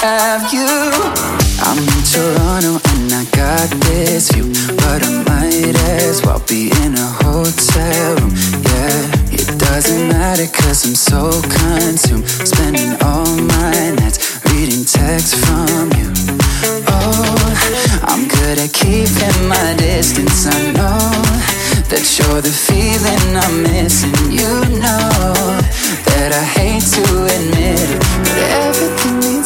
have you. I'm in Toronto and I got this view, but I might as well be in a hotel room. Yeah, it doesn't matter cause I'm so consumed, spending all my nights reading texts from you. Oh, I'm good at keeping my distance. I know that you're the feeling I'm missing. You know that I hate to admit it,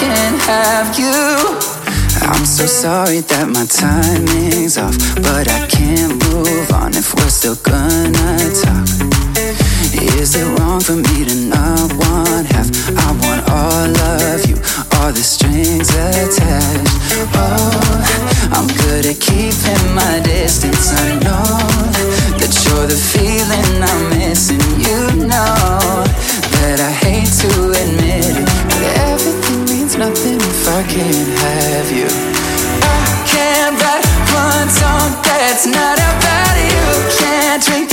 can't have you? I'm so sorry that my timing's off, but I can't move on if we're still gonna talk. Is it wrong for me to not want half? I want all of you, all the strings attached. Oh, I'm good at keeping my distance. I know that you're the feeling I'm missing. You know that I hate to nothing if I can't have you. I can't write one song that's not about you. Can't drink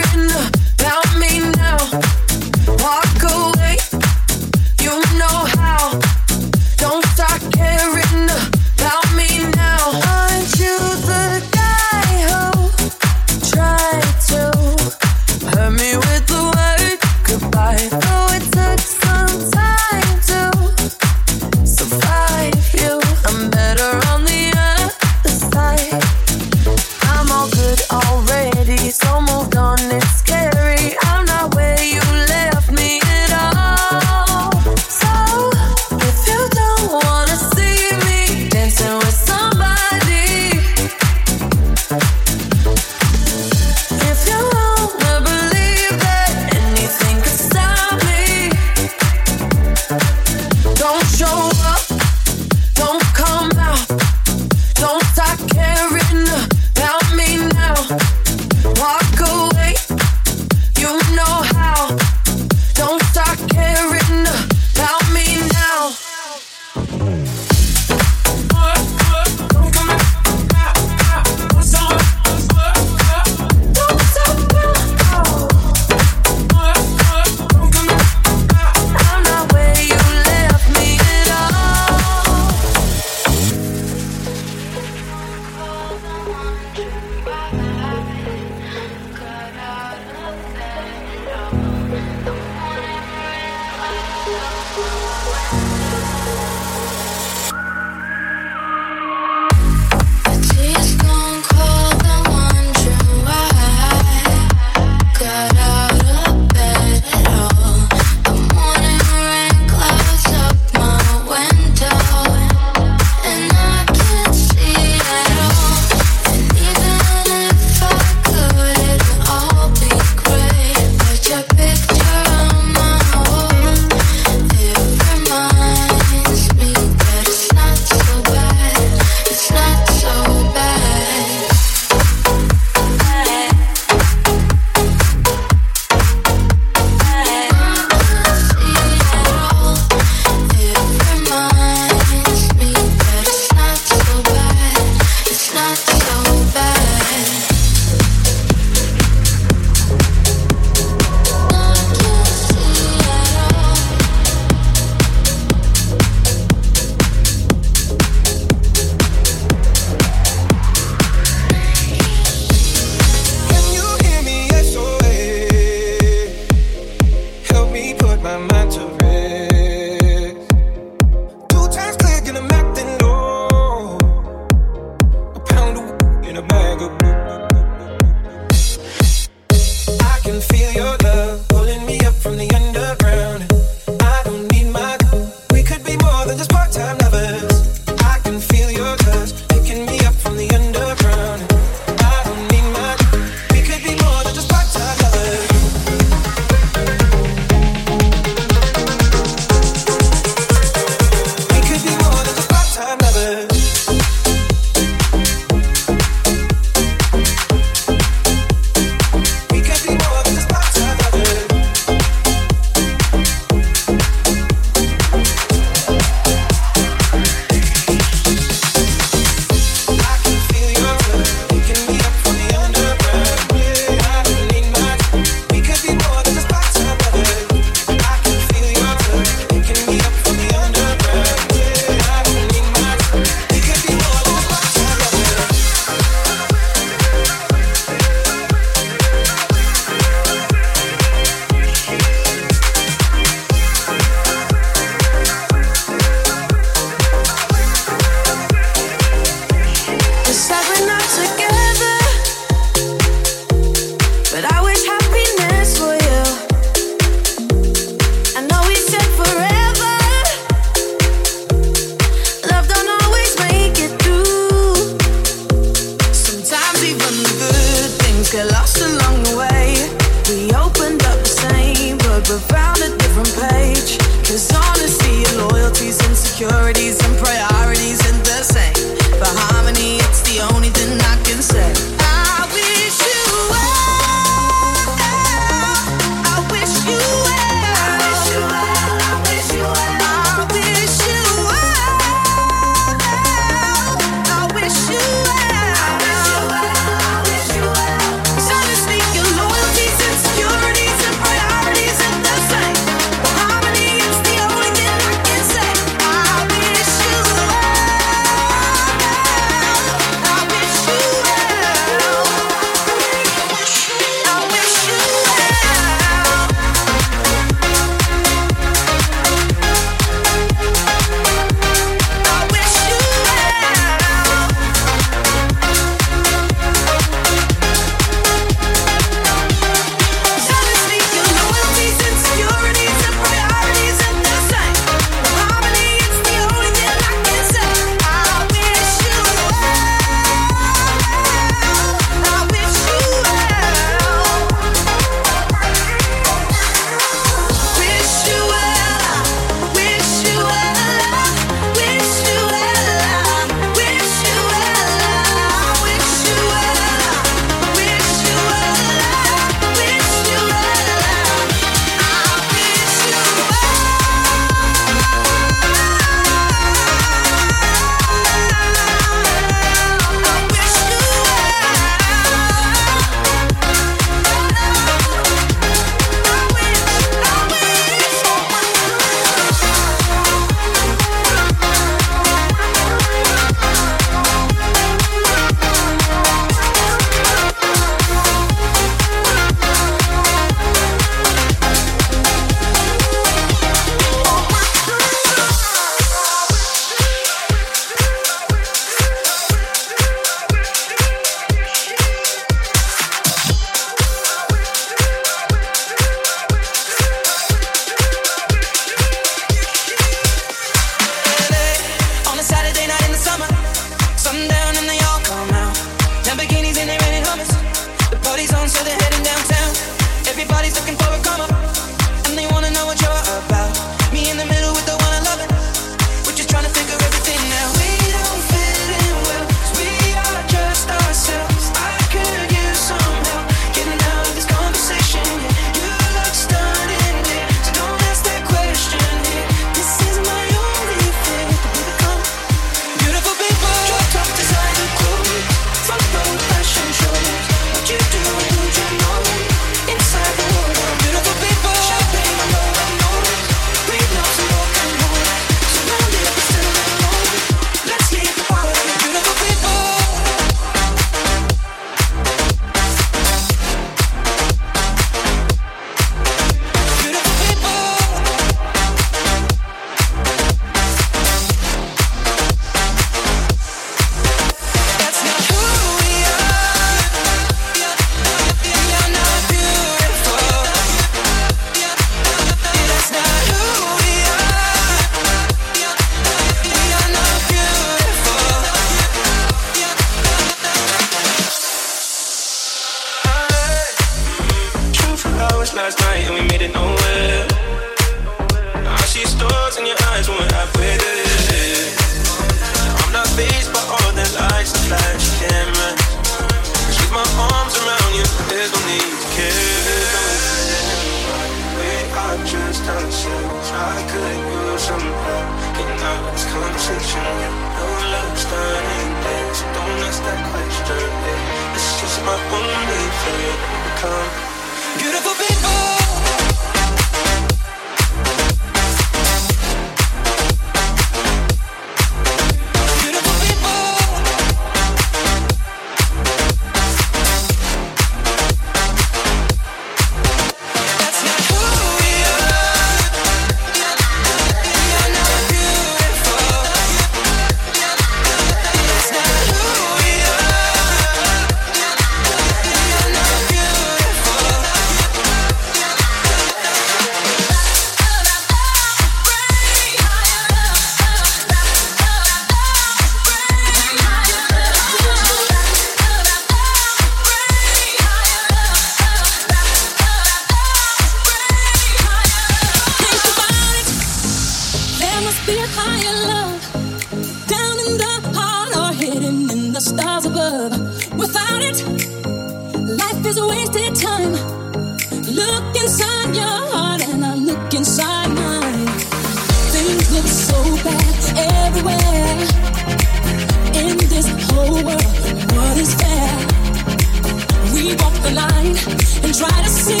try to see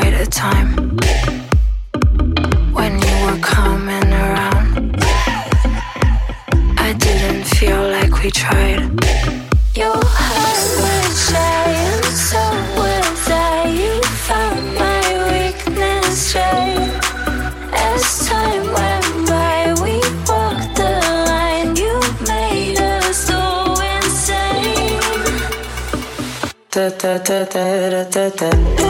quite a time when you were coming around. I didn't feel like we tried. Your heart was giant, so was I. You found my weakness right as time went by. We walked the line. You made us go insane. Da da da da da da da.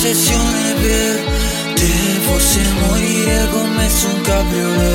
un'ossessione per te. Forse morire come su un cabriolet.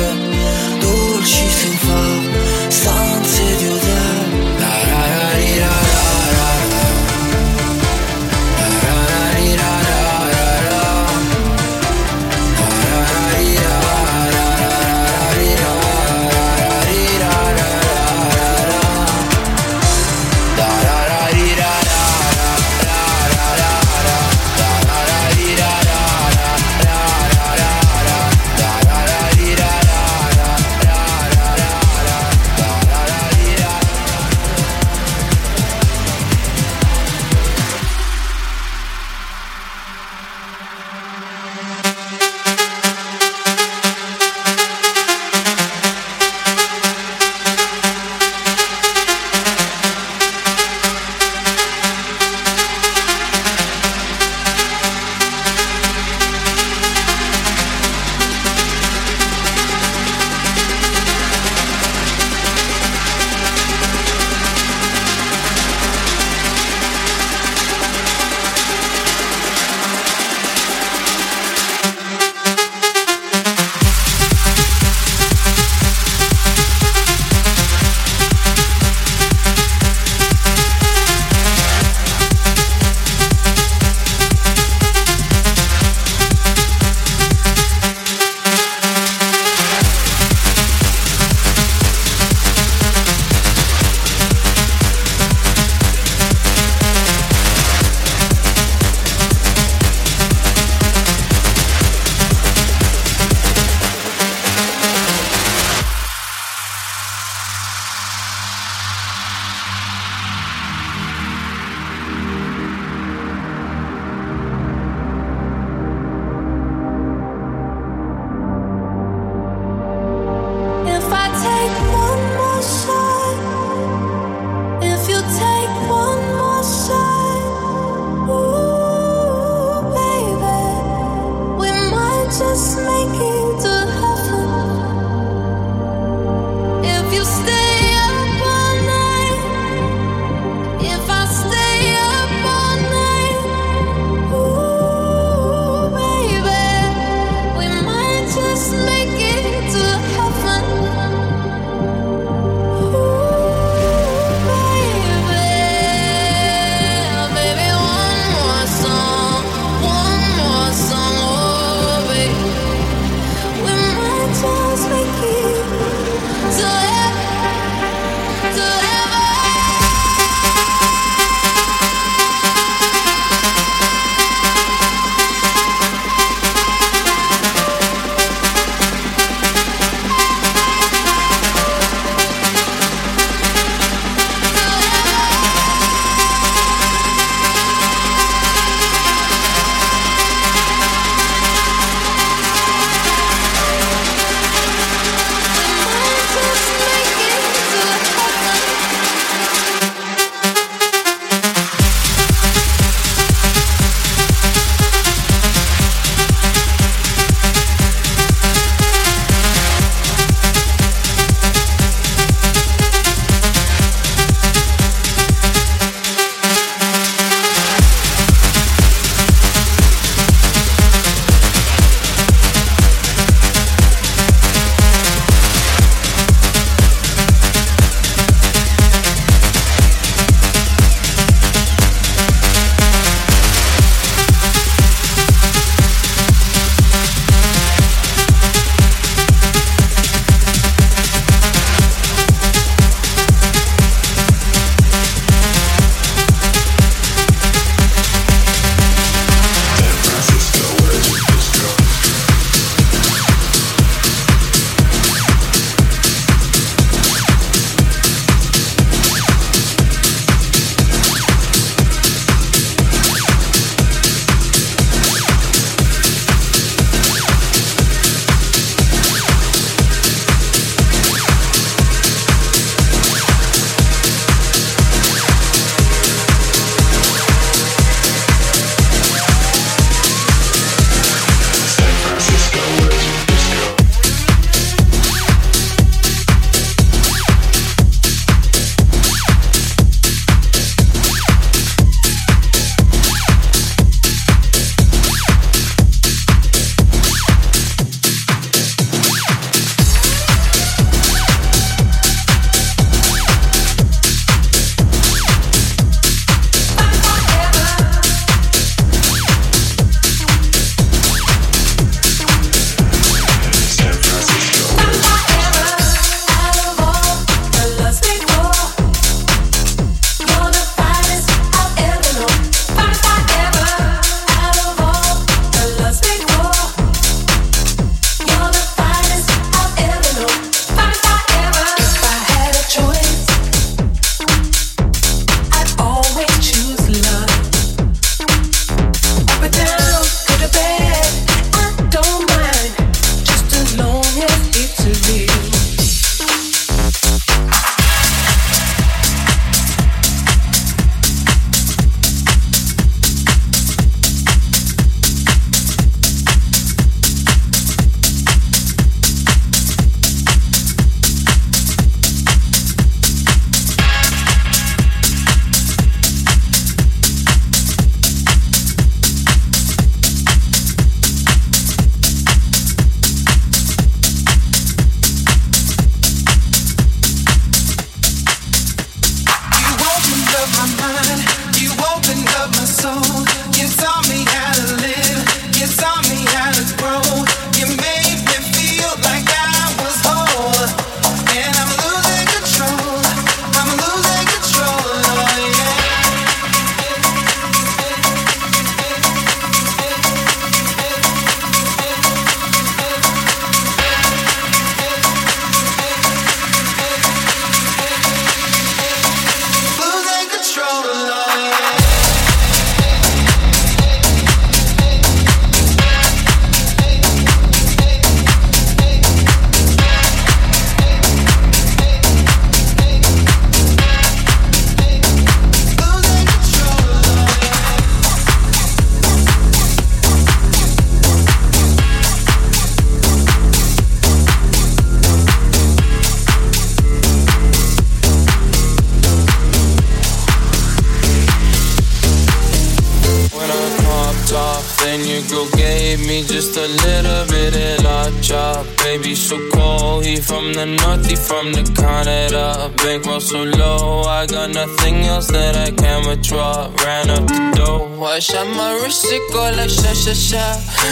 from the north, he from the Canada. Bankroll so low, I got nothing else that I can withdraw. Ran up the door, I shot my wrist, it go like sha sha sha,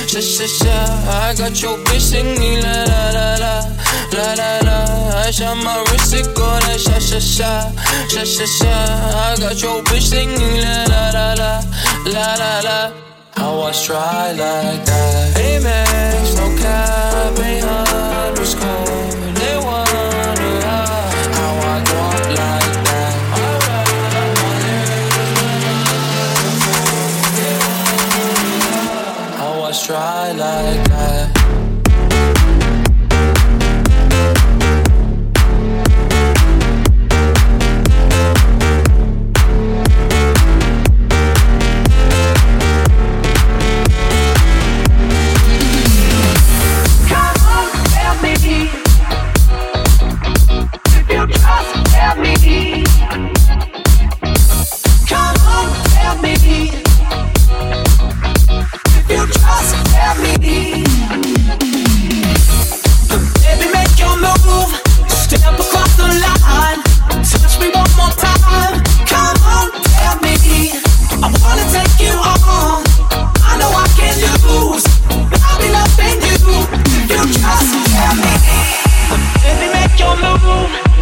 sha sha sha. I got your bitch singing la la la la, la la la. I shot my wrist, it go like sha sha sha, sha sha sha. I got your bitch singing la la la la, la la la. I I dry like that, Amex, no cap, ain't on the room.